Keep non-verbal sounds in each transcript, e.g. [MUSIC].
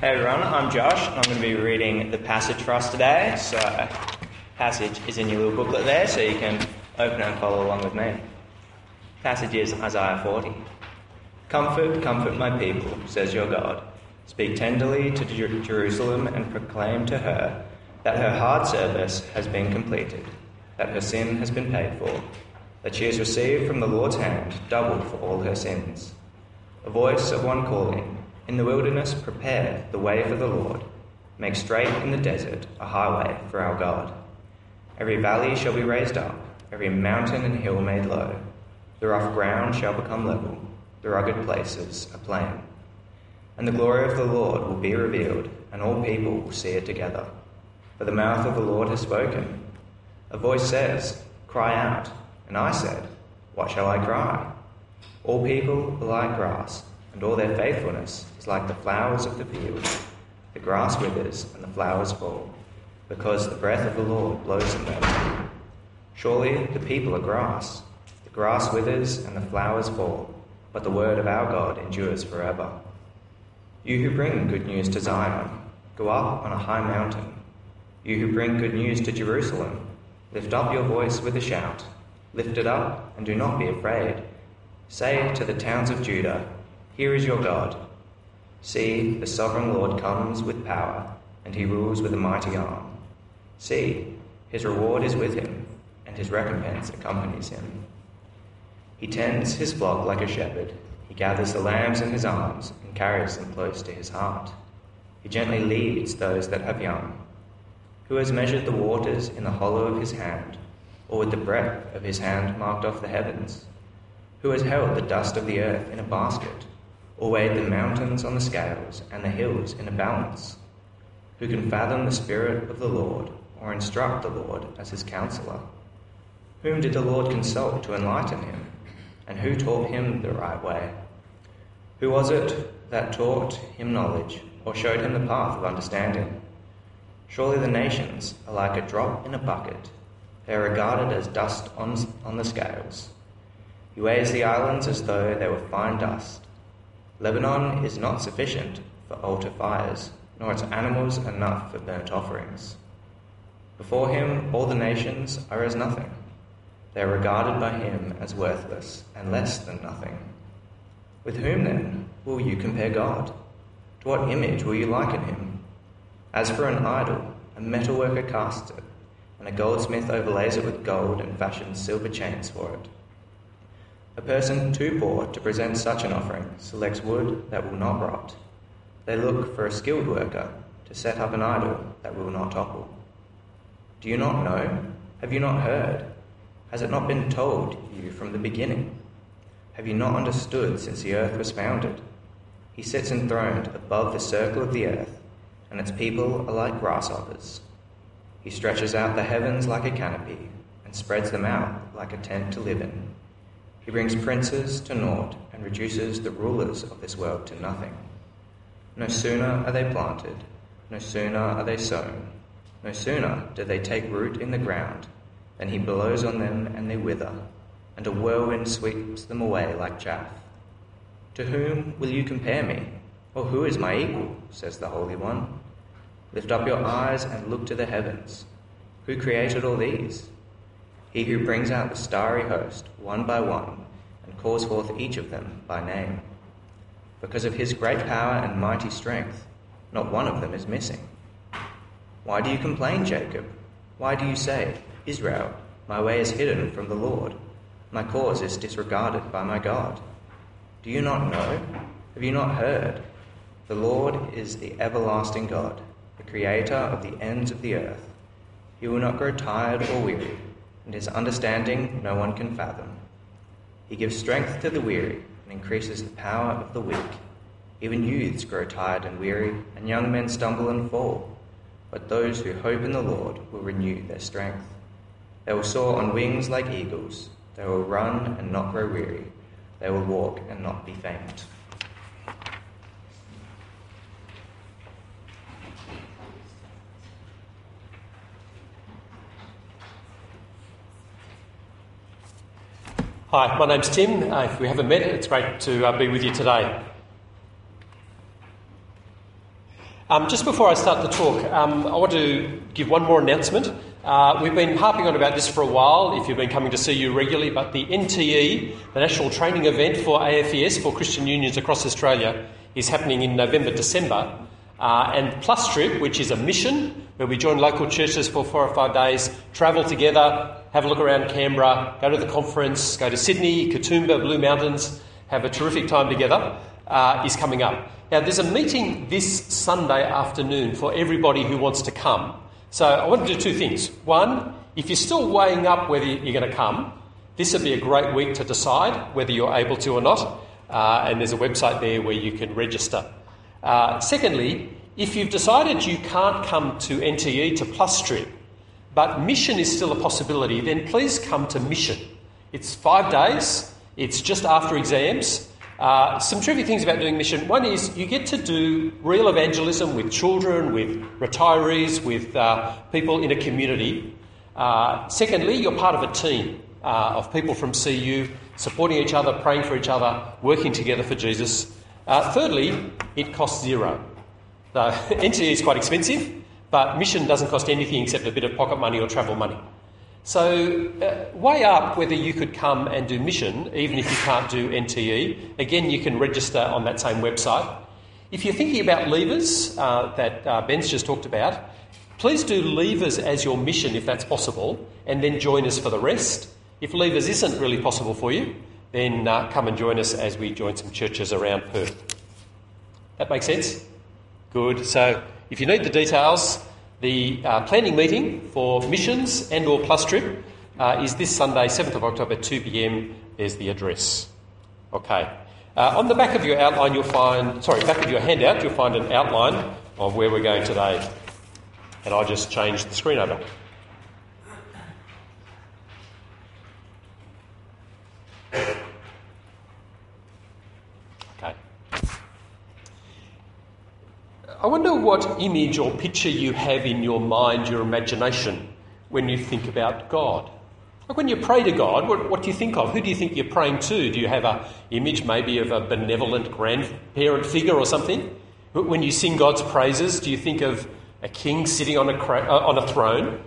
Hey everyone, I'm Josh. I'm going to be reading the passage for us today. So, uh, passage is in your little booklet there, so you can open it and follow along with me. Passage is Isaiah 40. Comfort, comfort my people, says your God. Speak tenderly to Jer- Jerusalem and proclaim to her that her hard service has been completed, that her sin has been paid for, that she has received from the Lord's hand double for all her sins. A voice of one calling, in the wilderness, prepare the way for the Lord. Make straight in the desert a highway for our God. Every valley shall be raised up, every mountain and hill made low. The rough ground shall become level, the rugged places a plain. And the glory of the Lord will be revealed, and all people will see it together. For the mouth of the Lord has spoken. A voice says, Cry out. And I said, What shall I cry? All people are like grass and all their faithfulness is like the flowers of the field. The grass withers and the flowers fall, because the breath of the Lord blows in them. Surely the people are grass. The grass withers and the flowers fall, but the word of our God endures forever. You who bring good news to Zion, go up on a high mountain. You who bring good news to Jerusalem, lift up your voice with a shout. Lift it up and do not be afraid. Say to the towns of Judah, here is your God. See, the sovereign Lord comes with power, and he rules with a mighty arm. See, his reward is with him, and his recompense accompanies him. He tends his flock like a shepherd. He gathers the lambs in his arms and carries them close to his heart. He gently leads those that have young. Who has measured the waters in the hollow of his hand, or with the breadth of his hand marked off the heavens? Who has held the dust of the earth in a basket? Or weighed the mountains on the scales and the hills in a balance? Who can fathom the Spirit of the Lord, or instruct the Lord as his counselor? Whom did the Lord consult to enlighten him? And who taught him the right way? Who was it that taught him knowledge, or showed him the path of understanding? Surely the nations are like a drop in a bucket. They are regarded as dust on, on the scales. He weighs the islands as though they were fine dust. Lebanon is not sufficient for altar fires, nor its animals enough for burnt offerings. Before him, all the nations are as nothing. They are regarded by him as worthless and less than nothing. With whom, then, will you compare God? To what image will you liken him? As for an idol, a metalworker casts it, and a goldsmith overlays it with gold and fashions silver chains for it. A person too poor to present such an offering selects wood that will not rot. They look for a skilled worker to set up an idol that will not topple. Do you not know? Have you not heard? Has it not been told you from the beginning? Have you not understood since the earth was founded? He sits enthroned above the circle of the earth, and its people are like grasshoppers. He stretches out the heavens like a canopy and spreads them out like a tent to live in. He brings princes to naught and reduces the rulers of this world to nothing. No sooner are they planted, no sooner are they sown, no sooner do they take root in the ground, than he blows on them and they wither, and a whirlwind sweeps them away like chaff. To whom will you compare me? Or who is my equal? says the Holy One. Lift up your eyes and look to the heavens. Who created all these? He who brings out the starry host, one by one, and calls forth each of them by name. Because of his great power and mighty strength, not one of them is missing. Why do you complain, Jacob? Why do you say, Israel, my way is hidden from the Lord, my cause is disregarded by my God? Do you not know? Have you not heard? The Lord is the everlasting God, the creator of the ends of the earth. He will not grow tired or weary and his understanding no one can fathom. He gives strength to the weary and increases the power of the weak. Even youths grow tired and weary, and young men stumble and fall. But those who hope in the Lord will renew their strength. They will soar on wings like eagles. They will run and not grow weary. They will walk and not be faint. Hi, my name's Tim. Uh, if we haven't met, it's great to uh, be with you today. Um, just before I start the talk, um, I want to give one more announcement. Uh, we've been harping on about this for a while, if you've been coming to CU regularly, but the NTE, the National Training Event for AFES, for Christian Unions across Australia, is happening in November, December. Uh, and Plus Trip, which is a mission where we join local churches for four or five days, travel together, have a look around Canberra, go to the conference, go to Sydney, Katoomba, Blue Mountains, have a terrific time together, uh, is coming up. Now, there's a meeting this Sunday afternoon for everybody who wants to come. So, I want to do two things. One, if you're still weighing up whether you're going to come, this would be a great week to decide whether you're able to or not. Uh, and there's a website there where you can register. Uh, secondly, if you've decided you can't come to NTE to Plus Trip, but mission is still a possibility, then please come to mission. It's five days, it's just after exams. Uh, some tricky things about doing mission. One is you get to do real evangelism with children, with retirees, with uh, people in a community. Uh, secondly, you're part of a team uh, of people from CU supporting each other, praying for each other, working together for Jesus. Uh, thirdly, it costs zero. So, [LAUGHS] NTE is quite expensive, but mission doesn't cost anything except a bit of pocket money or travel money. So, uh, weigh up whether you could come and do mission, even if you can't do NTE. Again, you can register on that same website. If you're thinking about Leavers uh, that uh, Ben's just talked about, please do Leavers as your mission if that's possible, and then join us for the rest. If Leavers isn't really possible for you, then uh, come and join us as we join some churches around Perth. That makes sense? Good. So, if you need the details, the uh, planning meeting for missions and or plus trip uh, is this Sunday, 7th of October, 2 p.m. There's the address. Okay. Uh, on the back of your outline, you'll find, sorry, back of your handout, you'll find an outline of where we're going today. And I'll just change the screen over. I wonder what image or picture you have in your mind, your imagination, when you think about God. Like when you pray to God, what, what, do you think of? Who do you think you're praying to? Do you have an image maybe of a benevolent grandparent figure or something? When you sing God's praises, do you think of a king sitting on a, cra- uh, on a throne?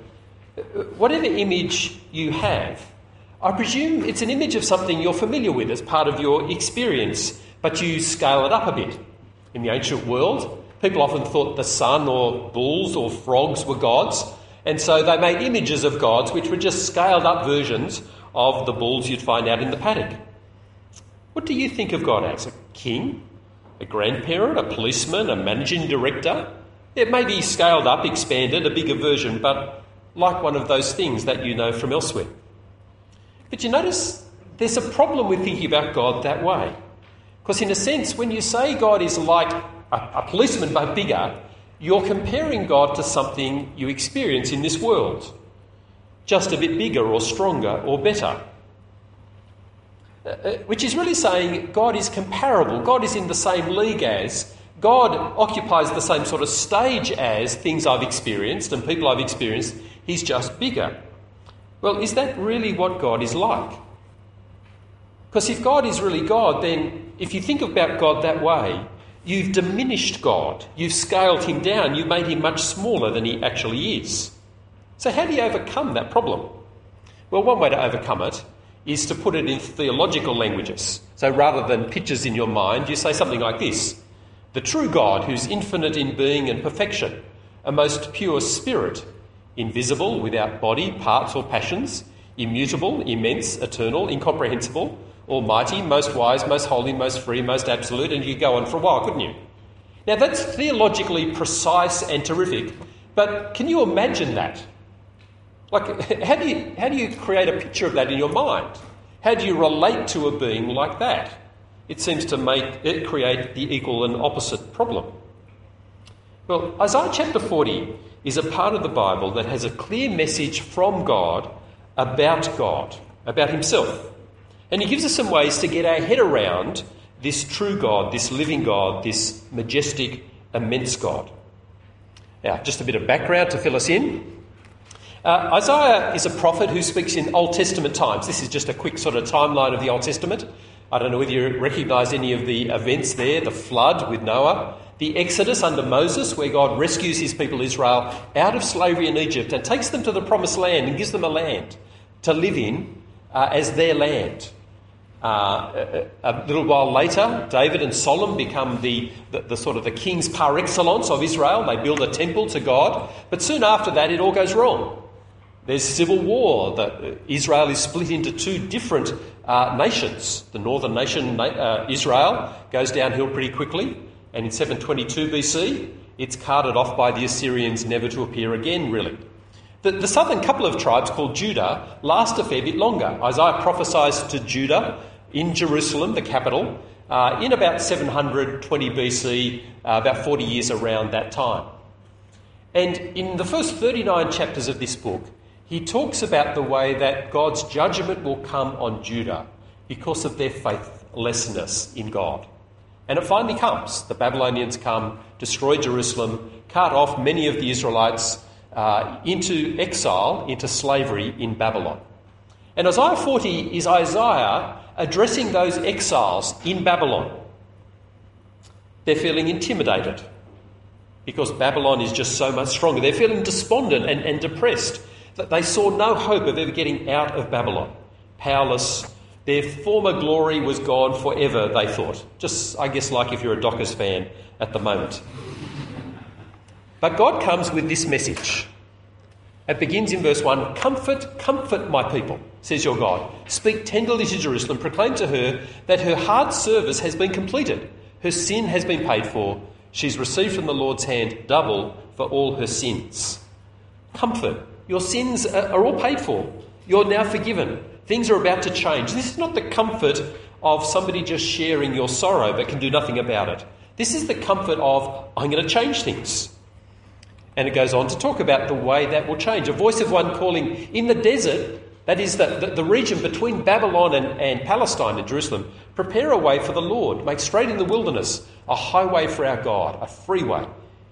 Whatever image you have, I presume it's an image of something you're familiar with as part of your experience, but you scale it up a bit. In the ancient world, People often thought the sun or bulls or frogs were gods, and so they made images of gods which were just scaled up versions of the bulls you'd find out in the paddock. What do you think of God as? A king? A grandparent? A policeman? A managing director? It may be scaled up, expanded, a bigger version, but like one of those things that you know from elsewhere. But you notice there's a problem with thinking about God that way. Because, in a sense, when you say God is like a, a policeman but bigger, you're comparing God to something you experience in this world, just a bit bigger or stronger or better. Uh, uh, which is really saying God is comparable, God is in the same league as, God occupies the same sort of stage as things I've experienced and people I've experienced, He's just bigger. Well, is that really what God is like? Because if God is really God, then if you think about God that way, You've diminished God. You've scaled him down. You've made him much smaller than he actually is. So, how do you overcome that problem? Well, one way to overcome it is to put it in theological languages. So, rather than pictures in your mind, you say something like this The true God, who's infinite in being and perfection, a most pure spirit, invisible, without body, parts, or passions, immutable, immense, eternal, incomprehensible Almighty, most wise, most holy, most free, most absolute, and you go on for a while, couldn't you? Now, that's theologically precise and terrific, but can you imagine that? Like, [LAUGHS] how do you, how do you create a picture of that in your mind? How do you relate to a being like that? It seems to make it create the equal and opposite problem. Well, Isaiah chapter 40 is a part of the Bible that has a clear message from God about God, about Himself. And he gives us some ways to get our head around this true God, this living God, this majestic, immense God. Now, just a bit of background to fill us in. Uh, Isaiah is a prophet who speaks in Old Testament times. This is just a quick sort of timeline of the Old Testament. I don't know whether you recognise any of the events there the flood with Noah, The Exodus under Moses, where God rescues his people Israel out of slavery in Egypt and takes them to the promised land and gives them a land to live in uh, as their land. Uh, a, a, little while later, David and Solomon become the, the, the, sort of the kings par excellence of Israel. They build a temple to God. But soon after that, it all goes wrong. There's civil war. The, Israel is split into two different uh, nations. The northern nation, uh, Israel, goes downhill pretty quickly. And in 722 BC, it's carted off by the Assyrians, never to appear again, really. The, the southern couple of tribes, called Judah, last a fair bit longer. Isaiah prophesies to Judah in Jerusalem, the capital, uh, in about 720 BC, uh, about 40 years around that time. And in the first 39 chapters of this book, he talks about the way that God's judgment will come on Judah because of their faithlessness in God. And it finally comes. The Babylonians come, destroy Jerusalem, cut off many of the Israelites uh, into exile, into slavery in Babylon. And Isaiah 40 is Isaiah addressing those exiles in Babylon. They're feeling intimidated because Babylon is just so much stronger. They're feeling despondent and, and depressed that they saw no hope of ever getting out of Babylon. Powerless. Their former glory was gone forever, they thought. Just, I guess, like if you're a Dockers fan at the moment. But God comes with this message. It begins in verse 1 Comfort, comfort my people, says your God. Speak tenderly to Jerusalem. Proclaim to her that her hard service has been completed. Her sin has been paid for. She's received from the Lord's hand double for all her sins. Comfort. Your sins are all paid for. You're now forgiven. Things are about to change. This is not the comfort of somebody just sharing your sorrow but can do nothing about it. This is the comfort of, I'm going to change things. And it goes on to talk about the way that will change. A voice of one calling in the desert, that is the, the, the region between Babylon and, and Palestine and Jerusalem, prepare a way for the Lord, make straight in the wilderness a highway for our God, a freeway.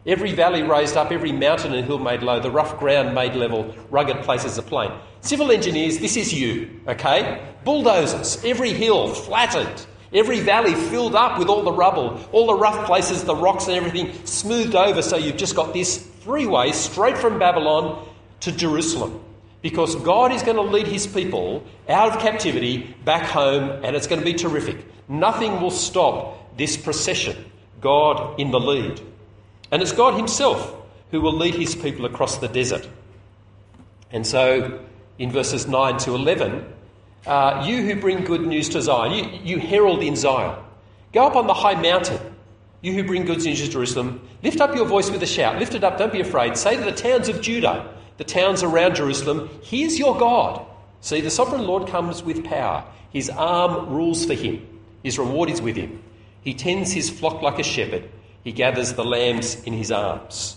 Every valley raised up, every mountain and hill made low, the rough ground made level, rugged places a plain. Civil engineers, this is you, okay? Bulldozers, every hill flattened, every valley filled up with all the rubble, all the rough places, the rocks and everything smoothed over so you've just got this freeway straight from Babylon to Jerusalem. Because God is going to lead his people out of captivity back home and it's going to be terrific. Nothing will stop this procession. God in the lead. And it's God Himself who will lead His people across the desert. And so, in verses 9 to 11, uh, you who bring good news to Zion, you, you herald in Zion, go up on the high mountain. You who bring goods news to Jerusalem, lift up your voice with a shout. Lift it up, don't be afraid. Say to the towns of Judah, the towns around Jerusalem, Here's your God. See, the sovereign Lord comes with power. His arm rules for him, his reward is with him. He tends his flock like a shepherd. He gathers the lambs in his arms.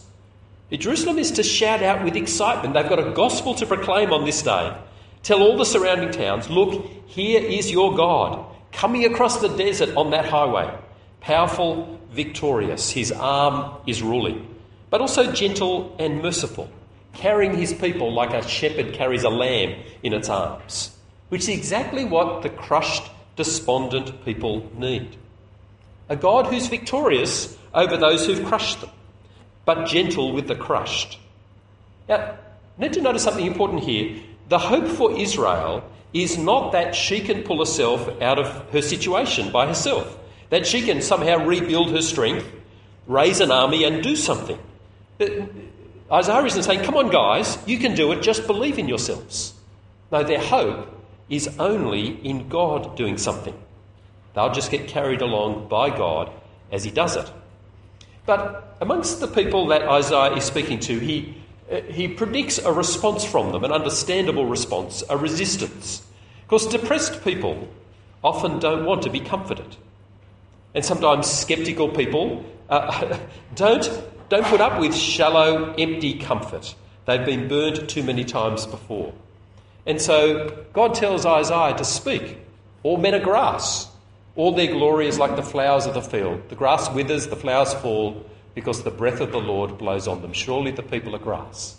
Jerusalem is to shout out with excitement. They've got a gospel to proclaim on this day. Tell all the surrounding towns, look, here is your God coming across the desert on that highway. Powerful, victorious. His arm is ruling, but also gentle and merciful, carrying his people like a shepherd carries a lamb in its arms, which is exactly what the crushed, despondent people need. A God who's victorious over those who've crushed them, but gentle with the crushed. Now, need to notice something important here. The hope for Israel is not that she can pull herself out of her situation by herself, that she can somehow rebuild her strength, raise an army, and do something. Isaiah isn't saying, Come on, guys, you can do it, just believe in yourselves. No, their hope is only in God doing something. They'll just get carried along by God as He does it. But amongst the people that Isaiah is speaking to, he, uh, he predicts a response from them, an understandable response, a resistance. Because depressed people often don't want to be comforted. And sometimes sceptical people uh, [LAUGHS] don't, don't put up with shallow, empty comfort. They've been burned too many times before. And so God tells Isaiah to speak. All men are grass. All their glory is like the flowers of the field. The grass withers, the flowers fall, because the breath of the Lord blows on them. Surely the people are grass.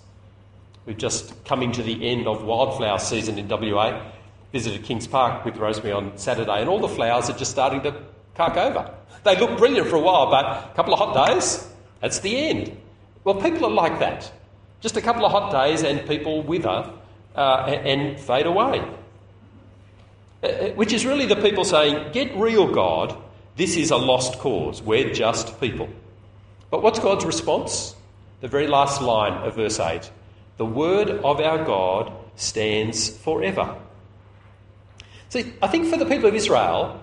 We've just coming to the end of wildflower season in WA. Visited Kings Park with Rosemary on Saturday, and all the flowers are just starting to cark over. They look brilliant for a while, but a couple of hot days, that's the end. Well, people are like that. Just a couple of hot days and people wither uh, and fade away. Uh, uh, which is really the people saying, Get real, God. This is a lost cause. We're just people. But what's God's response? The very last line of verse 8 The word of our God stands forever. See, I think for the people of Israel,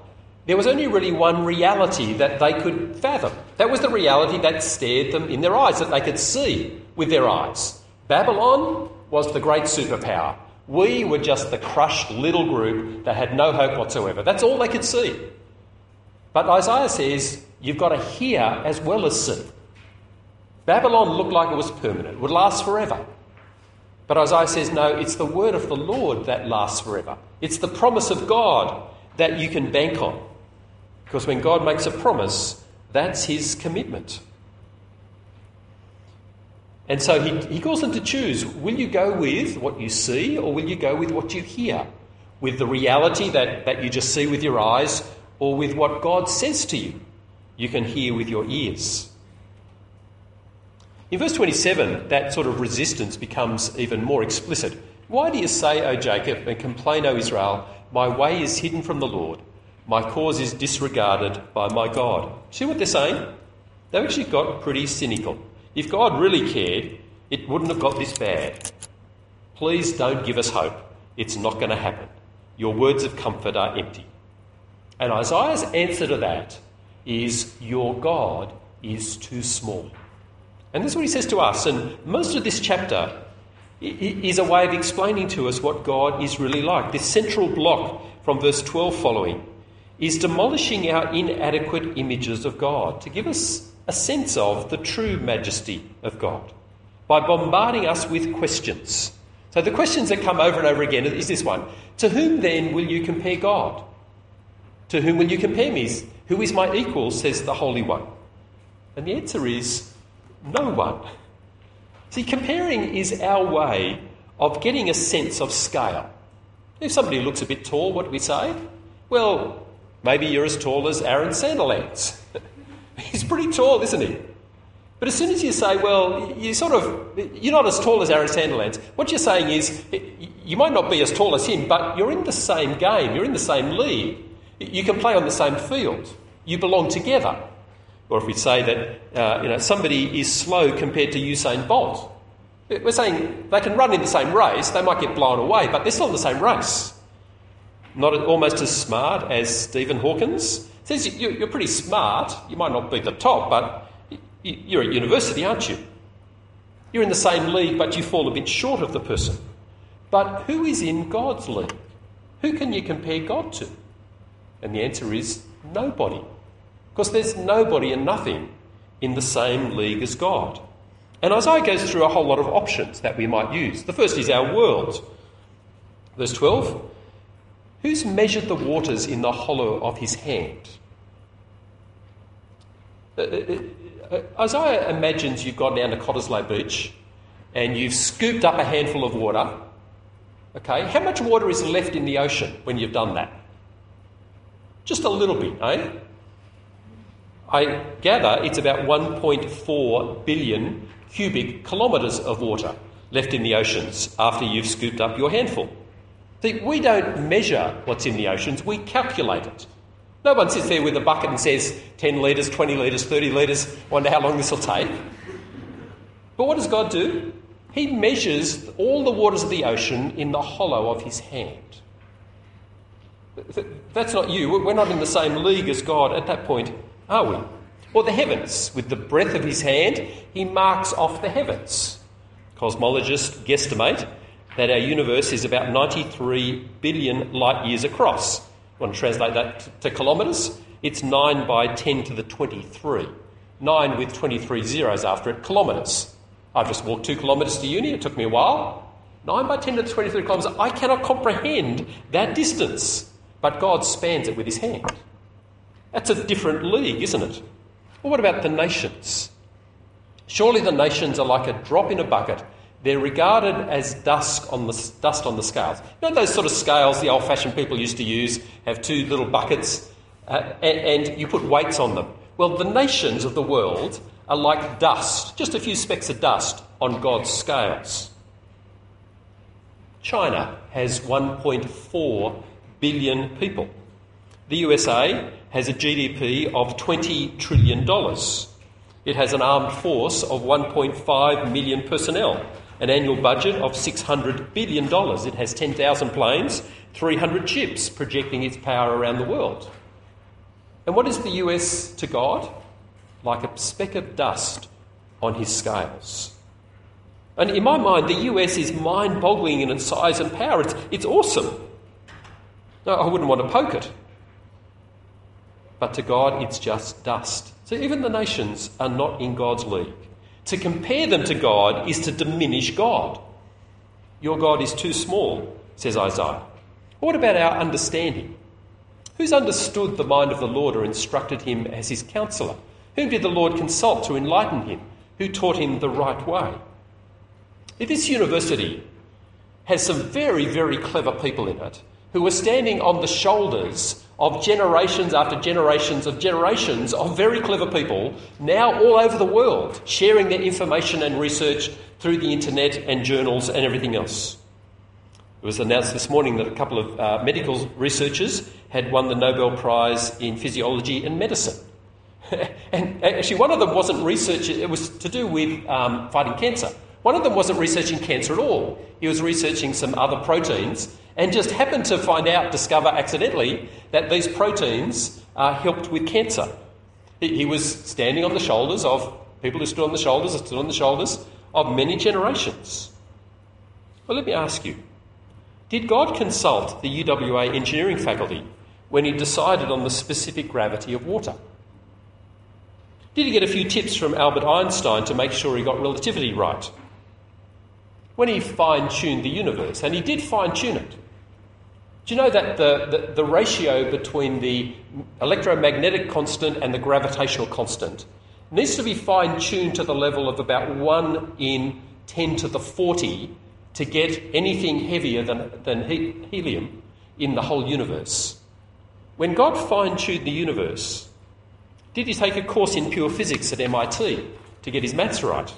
there was only really one reality that they could fathom. That was the reality that stared them in their eyes, that they could see with their eyes. Babylon was the great superpower. We were just the crushed little group that had no hope whatsoever. That's all they could see. But Isaiah says you've got to hear as well as see. Babylon looked like it was permanent, would last forever. But Isaiah says, no, it's the word of the Lord that lasts forever. It's the promise of God that you can bank on. Because when God makes a promise, that's his commitment. And so he, he calls them to choose will you go with what you see or will you go with what you hear? With the reality that, that you just see with your eyes or with what God says to you, you can hear with your ears. In verse 27, that sort of resistance becomes even more explicit. Why do you say, O Jacob, and complain, O Israel, my way is hidden from the Lord, my cause is disregarded by my God? See what they're saying? They've actually got pretty cynical. If God really cared, it wouldn't have got this bad. Please don't give us hope. It's not going to happen. Your words of comfort are empty. And Isaiah's answer to that is, Your God is too small. And this is what he says to us. And most of this chapter is a way of explaining to us what God is really like. This central block from verse 12 following is demolishing our inadequate images of God to give us a sense of the true majesty of God by bombarding us with questions. So the questions that come over and over again is this one To whom then will you compare God? To whom will you compare me? Who is my equal, says the Holy One? And the answer is no one. See, comparing is our way of getting a sense of scale. If somebody looks a bit tall, what do we say? Well, maybe you're as tall as Aaron Sandilands. [LAUGHS] He's pretty tall, isn't he? But as soon as you say, well, you sort of, you're not as tall as Aaron Sandilands, what you're saying is, you might not be as tall as him, but you're in the same game, you're in the same league. You can play on the same field. You belong together. Or if we say that uh, you know, somebody is slow compared to Usain Bolt, we're saying they can run in the same race, they might get blown away, but they're still in the same race. Not almost as smart as Stephen Hawkins. Says you're pretty smart, you might not be the top, but you're at university, aren't you? You're in the same league, but you fall a bit short of the person. But who is in God's league? Who can you compare God to? And the answer is nobody. Because there's nobody and nothing in the same league as God. And Isaiah goes through a whole lot of options that we might use. The first is our world. Verse 12 Who's measured the waters in the hollow of his hand? Uh, uh, uh, Isaiah imagines you've gone down to Cottesloe Beach and you've scooped up a handful of water. Okay, how much water is left in the ocean when you've done that? Just a little bit, eh? I gather it's about 1.4 billion cubic kilometres of water left in the oceans after you've scooped up your handful. See, we don't measure what's in the oceans, we calculate it. No one sits there with a bucket and says 10 litres, 20 litres, 30 litres, wonder how long this will take. But what does God do? He measures all the waters of the ocean in the hollow of his hand. That's not you. We're not in the same league as God at that point are we? Or the heavens. With the breath of his hand, he marks off the heavens. Cosmologists guesstimate that our universe is about 93 billion light years across. Want to translate that to kilometres? It's 9 by 10 to the 23. 9 with 23 zeros after it, kilometres. I've just walked two kilometres to uni, it took me a while. 9 by 10 to the 23 kilometres, I cannot comprehend that distance, but God spans it with his hand. That's a different league, isn't it? Well, what about the nations? Surely the nations are like a drop in a bucket. They're regarded as dust on the, dust on the scales. You know those sort of scales the old fashioned people used to use? Have two little buckets uh, and, and you put weights on them. Well, the nations of the world are like dust, just a few specks of dust on God's scales. China has 1.4 billion people. The USA has a GDP of $20 trillion. It has an armed force of 1.5 million personnel, an annual budget of $600 billion. It has 10,000 planes, 300 ships, projecting its power around the world. And what is the US to God? Like a speck of dust on his scales. And in my mind, the US is mind boggling in its size and power. It's, it's awesome. No, I wouldn't want to poke it. But to God, it's just dust. So even the nations are not in God's league. To compare them to God is to diminish God. Your God is too small, says Isaiah. What about our understanding? Who's understood the mind of the Lord or instructed him as his counselor? Whom did the Lord consult to enlighten him? Who taught him the right way? If this university has some very, very clever people in it who are standing on the shoulders of generations after generations of generations of very clever people now all over the world sharing their information and research through the internet and journals and everything else. It was announced this morning that a couple of uh, medical researchers had won the Nobel Prize in Physiology and Medicine. [LAUGHS] and actually, one of them wasn't research, it was to do with um, fighting cancer. One of them wasn't researching cancer at all. He was researching some other proteins and just happened to find out, discover accidentally, that these proteins uh, helped with cancer. He, he was standing on the shoulders of people who stood on the shoulders, stood on the shoulders of many generations. Well, let me ask you did God consult the UWA engineering faculty when he decided on the specific gravity of water? Did he get a few tips from Albert Einstein to make sure he got relativity right? When he fine tuned the universe, and he did fine tune it. Do you know that the, the, the, ratio between the electromagnetic constant and the gravitational constant needs to be fine tuned to the level of about 1 in 10 to the 40 to get anything heavier than, than he, helium in the whole universe? When God fine tuned the universe, did he take a course in pure physics at MIT to get his maths right?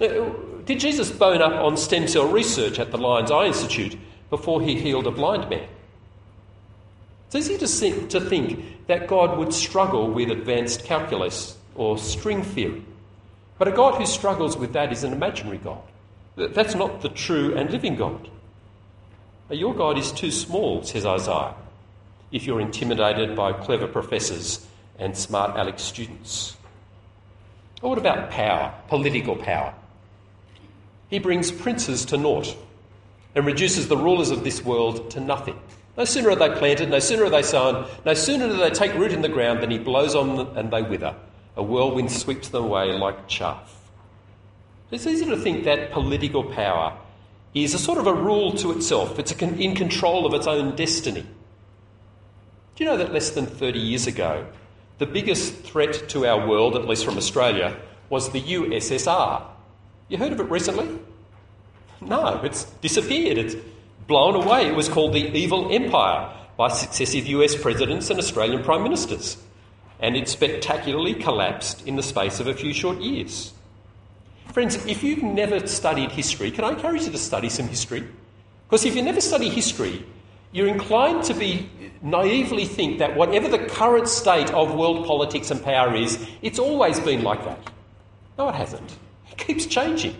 Uh, Did Jesus bone up on stem cell research at the Lions Eye Institute before he healed a blind man? It's easy to think, to think that God would struggle with advanced calculus or string theory. But a God who struggles with that is an imaginary God. That's not the true and living God. Your God is too small, says Isaiah, if you're intimidated by clever professors and smart Alex students. Or what about power, political power? He brings princes to naught and reduces the rulers of this world to nothing. No sooner are they planted, no sooner are they sown, no sooner do they take root in the ground than he blows on them and they wither. A whirlwind sweeps them away like chaff. It's easy to think that political power is a sort of a rule to itself, it's in control of its own destiny. Do you know that less than 30 years ago, the biggest threat to our world, at least from Australia, was the USSR? You heard of it recently? No, it's disappeared. It's blown away. It was called the Evil Empire by successive US presidents and Australian prime ministers. And it spectacularly collapsed in the space of a few short years. Friends, if you've never studied history, can I encourage you to study some history? Because if you never study history, you're inclined to be naively think that whatever the current state of world politics and power is, it's always been like that. No, it hasn't. Keeps changing.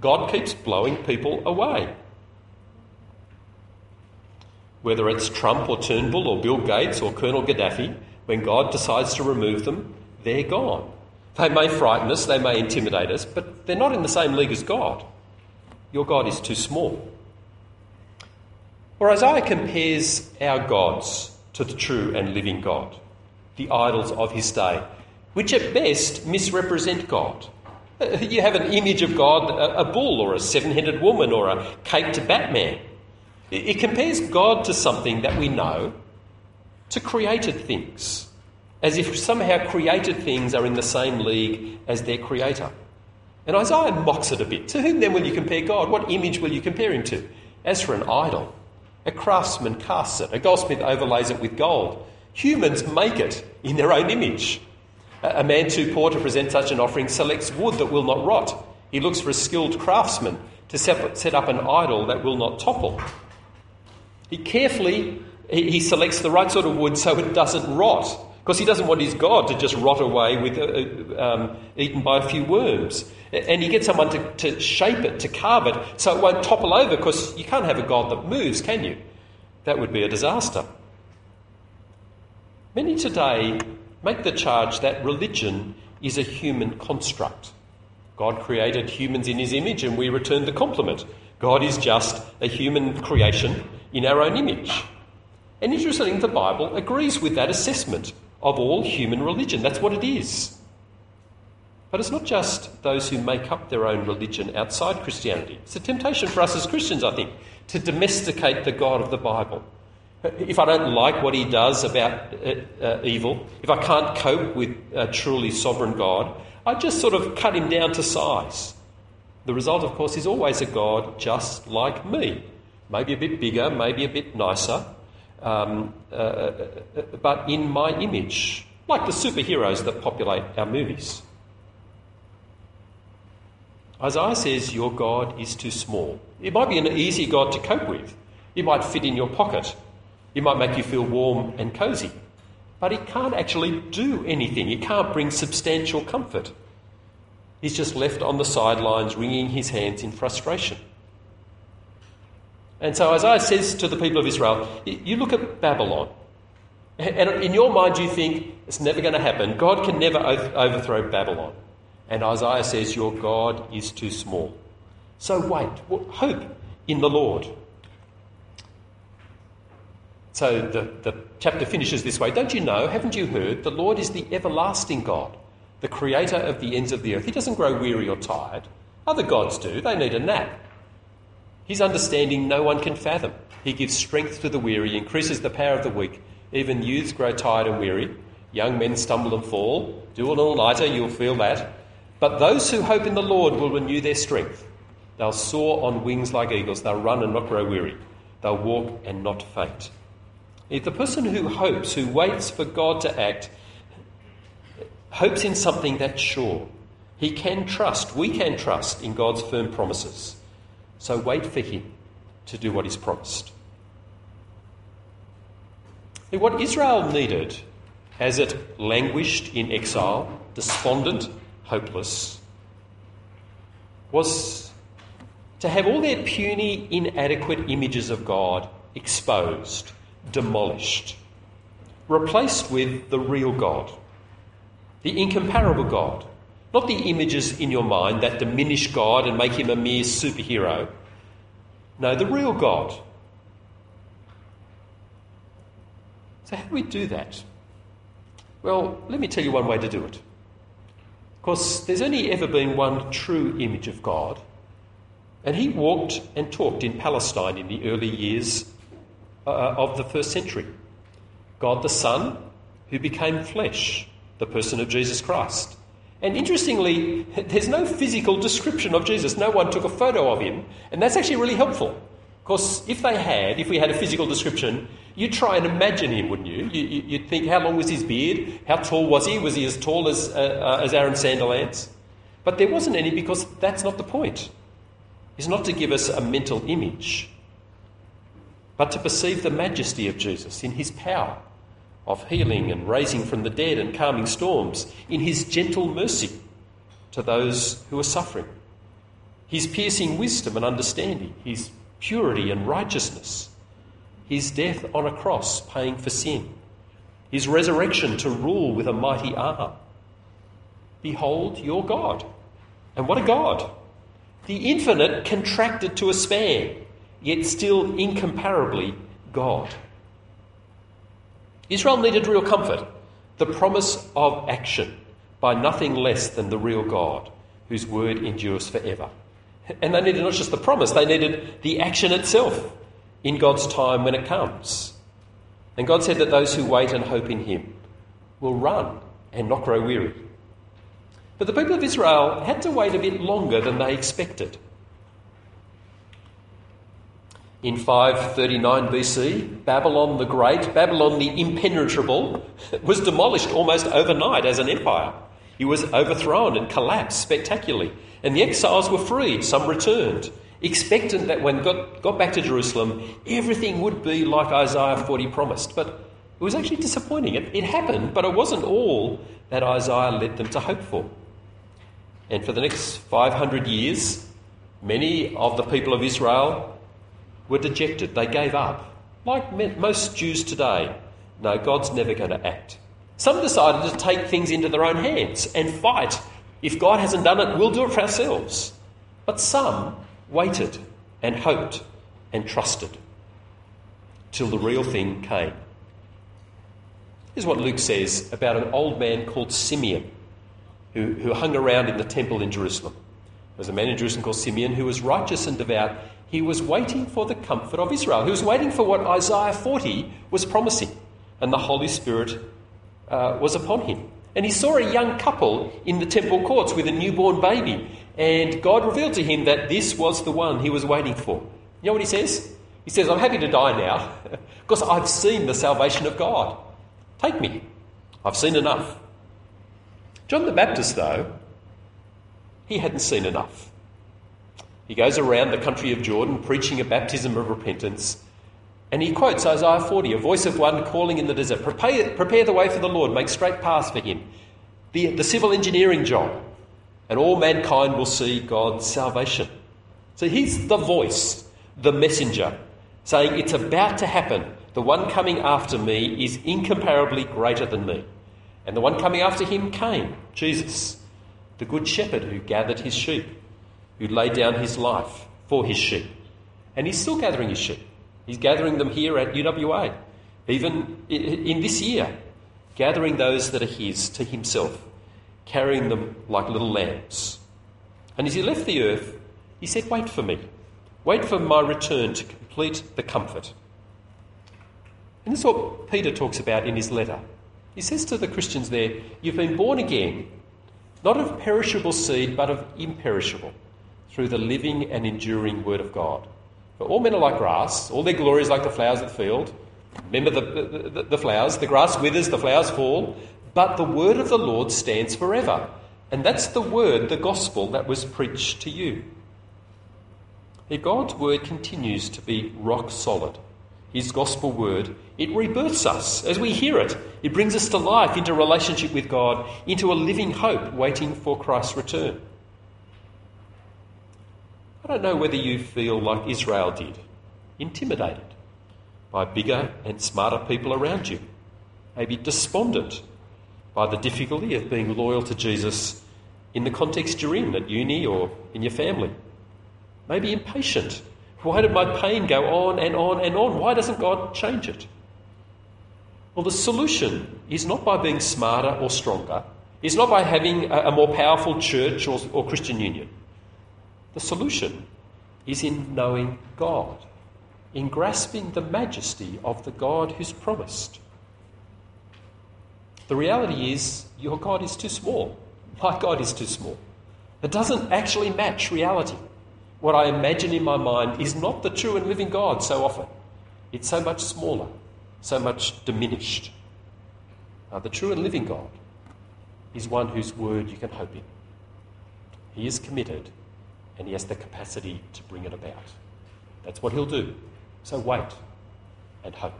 God keeps blowing people away. Whether it's Trump or Turnbull or Bill Gates or Colonel Gaddafi, when God decides to remove them, they're gone. They may frighten us, they may intimidate us, but they're not in the same league as God. Your God is too small. Or Isaiah compares our gods to the true and living God, the idols of his day, which at best misrepresent God. You have an image of God, a, bull or a seven headed woman or a caped Batman. It compares God to something that we know, to created things, as if somehow created things are in the same league as their creator. And Isaiah mocks it a bit. To whom then will you compare God? What image will you compare him to? As for an idol, a craftsman casts it, a goldsmith overlays it with gold. Humans make it in their own image. A man too poor to present such an offering selects wood that will not rot. He looks for a skilled craftsman to set up an idol that will not topple. He carefully he selects the right sort of wood so it doesn't rot, because he doesn't want his God to just rot away with uh, uh, um, eaten by a few worms. And he gets someone to, to shape it, to carve it, so it won't topple over, because you can't have a God that moves, can you? That would be a disaster. Many today make the charge that religion is a human construct. God created humans in his image and we return the compliment. God is just a human creation in our own image. And interestingly, the Bible agrees with that assessment of all human religion. That's what it is. But it's not just those who make up their own religion outside Christianity. It's a temptation for us as Christians, I think, to domesticate the God of the Bible if I don't like what he does about uh, uh, evil, if I can't cope with a truly sovereign God, I just sort of cut him down to size. The result, of course, is always a God just like me. Maybe a bit bigger, maybe a bit nicer, um, uh, uh, uh but in my image, like the superheroes that populate our movies. Isaiah says, Your God is too small. It might be an easy God to cope with. It might fit in your pocket. It might make you feel warm and cosy, but it can't actually do anything. It can't bring substantial comfort. He's just left on the sidelines, wringing his hands in frustration. And so Isaiah says to the people of Israel, You look at Babylon, and in your mind you think it's never going to happen. God can never overthrow Babylon. And Isaiah says, Your God is too small. So wait, What hope in the Lord. So the, the chapter finishes this way Don't you know, haven't you heard? The Lord is the everlasting God, the creator of the ends of the earth. He doesn't grow weary or tired. Other gods do, they need a nap. His understanding no one can fathom. He gives strength to the weary, increases the power of the weak. Even youths grow tired and weary. Young men stumble and fall. Do a little lighter, you'll feel that. But those who hope in the Lord will renew their strength. They'll soar on wings like eagles. They'll run and not grow weary. They'll walk and not faint. If the person who hopes, who waits for God to act, hopes in something that's sure, he can trust, we can trust in God's firm promises. So wait for him to do what he's promised. What Israel needed as it languished in exile, despondent, hopeless, was to have all their puny, inadequate images of God exposed demolished, replaced with the real God, the incomparable God, not the images in your mind that diminish God and make him a mere superhero. No, the real God. So, how do we do that? Well, let me tell you one way to do it. Of course, there's only ever been one true image of God, and he walked and talked in Palestine in the early years uh, of the first century God the Son, who became flesh, the person of Jesus Christ. And interestingly, [LAUGHS] there's no physical description of Jesus. No one took a photo of him, and that's actually really helpful. Because if they had, if we had a physical description, you'd try and imagine him, wouldn't you? you would think, how long was his beard? How tall was he? Was he as tall as, uh, uh, as Aaron Sandilands? But there wasn't any because that's not the point. It's not to give us a mental image but to perceive the majesty of Jesus in his power of healing and raising from the dead and calming storms, in his gentle mercy to those who are suffering, his piercing wisdom and understanding, his purity and righteousness, his death on a cross paying for sin, his resurrection to rule with a mighty arm. Behold your God. And what a God! The infinite contracted to a span yet still incomparably God. Israel needed real comfort, the promise of action by nothing less than the real God, whose word endures forever. And they needed not just the promise, they needed the action itself in God's time when it comes. And God said that those who wait and hope in Him will run and not grow weary. But the people of Israel had to wait a bit longer than they expected. In 539 BC, Babylon the Great, Babylon the impenetrable, was demolished almost overnight as an empire. It was overthrown and collapsed spectacularly. And the exiles were freed, some returned, expectant that when God got back to Jerusalem, everything would be like Isaiah 40 promised. But it was actually disappointing. It, it happened, but it wasn't all that Isaiah led them to hope for. And for the next 500 years, many of the people of Israel were dejected. They gave up. Like most Jews today, no, God's never going to act. Some decided to take things into their own hands and fight. If God hasn't done it, we'll do it for ourselves. But some waited and hoped and trusted till the real thing came. Here's what Luke says about an old man called Simeon who, who hung around in the temple in Jerusalem. There was a man in Jerusalem called Simeon who was righteous and devout. He was waiting for the comfort of Israel. He was waiting for what Isaiah 40 was promising. And the Holy Spirit uh, was upon him. And he saw a young couple in the temple courts with a newborn baby. And God revealed to him that this was the one he was waiting for. You know what he says? He says, I'm happy to die now [LAUGHS] because I've seen the salvation of God. Take me. I've seen enough. John the Baptist, though, he hadn't seen enough. He goes around the country of Jordan preaching a baptism of repentance and he quotes Isaiah 40, a voice of one calling in the desert prepare, prepare the way for the Lord, make straight paths for him. The, the civil engineering job. And all mankind will see God's salvation. So he's the voice, the messenger, saying, It's about to happen. The one coming after me is incomparably greater than me. And the one coming after him came, Jesus, the good shepherd who gathered his sheep, who laid down his life for his sheep. And he's still gathering his sheep. He's gathering them here at UWA, even in this year, gathering those that are his to himself, carrying them like little lambs. And as he left the earth, he said, Wait for me. Wait for my return to complete the comfort. And this is what Peter talks about in his letter. He says to the Christians there, You've been born again, not of perishable seed, but of imperishable, through the living and enduring Word of God. For all men are like grass, all their glory is like the flowers of the field. Remember the, the, the, flowers, the grass withers, the flowers fall, but the word of the Lord stands forever. And that's the word, the gospel that was preached to you. If God's word continues to be rock solid. His gospel word, it rebirths us as we hear it. It brings us to life, into relationship with God, into a living hope waiting for Christ's return. Don't know whether you feel like Israel did, intimidated by bigger and smarter people around you, maybe despondent by the difficulty of being loyal to Jesus in the context you're in, at uni or in your family. Maybe impatient. Why did my pain go on and on and on? Why doesn't God change it? Well, the solution is not by being smarter or stronger, it's not by having a, more powerful church or, or Christian union. The solution is in knowing God, in grasping the majesty of the God who's promised. The reality is, your God is too small. My God is too small. It doesn't actually match reality. What I imagine in my mind is not the true and living God so often. It's so much smaller, so much diminished. Now, the true and living God is one whose word you can hope in. He is committed and he has the capacity to bring it about. That's what he'll do. So wait and hope.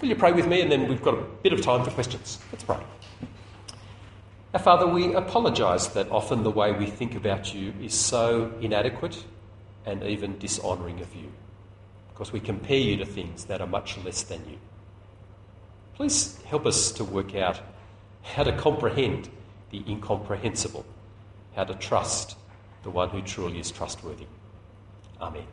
Will you pray with me? And then we've got a bit of time for questions. Let's pray. Our Father, we apologise that often the way we think about you is so inadequate and even dishonouring of you, because we compare you to things that are much less than you. Please help us to work out how to comprehend the incomprehensible, how to trust the one who truly is trustworthy. Amen.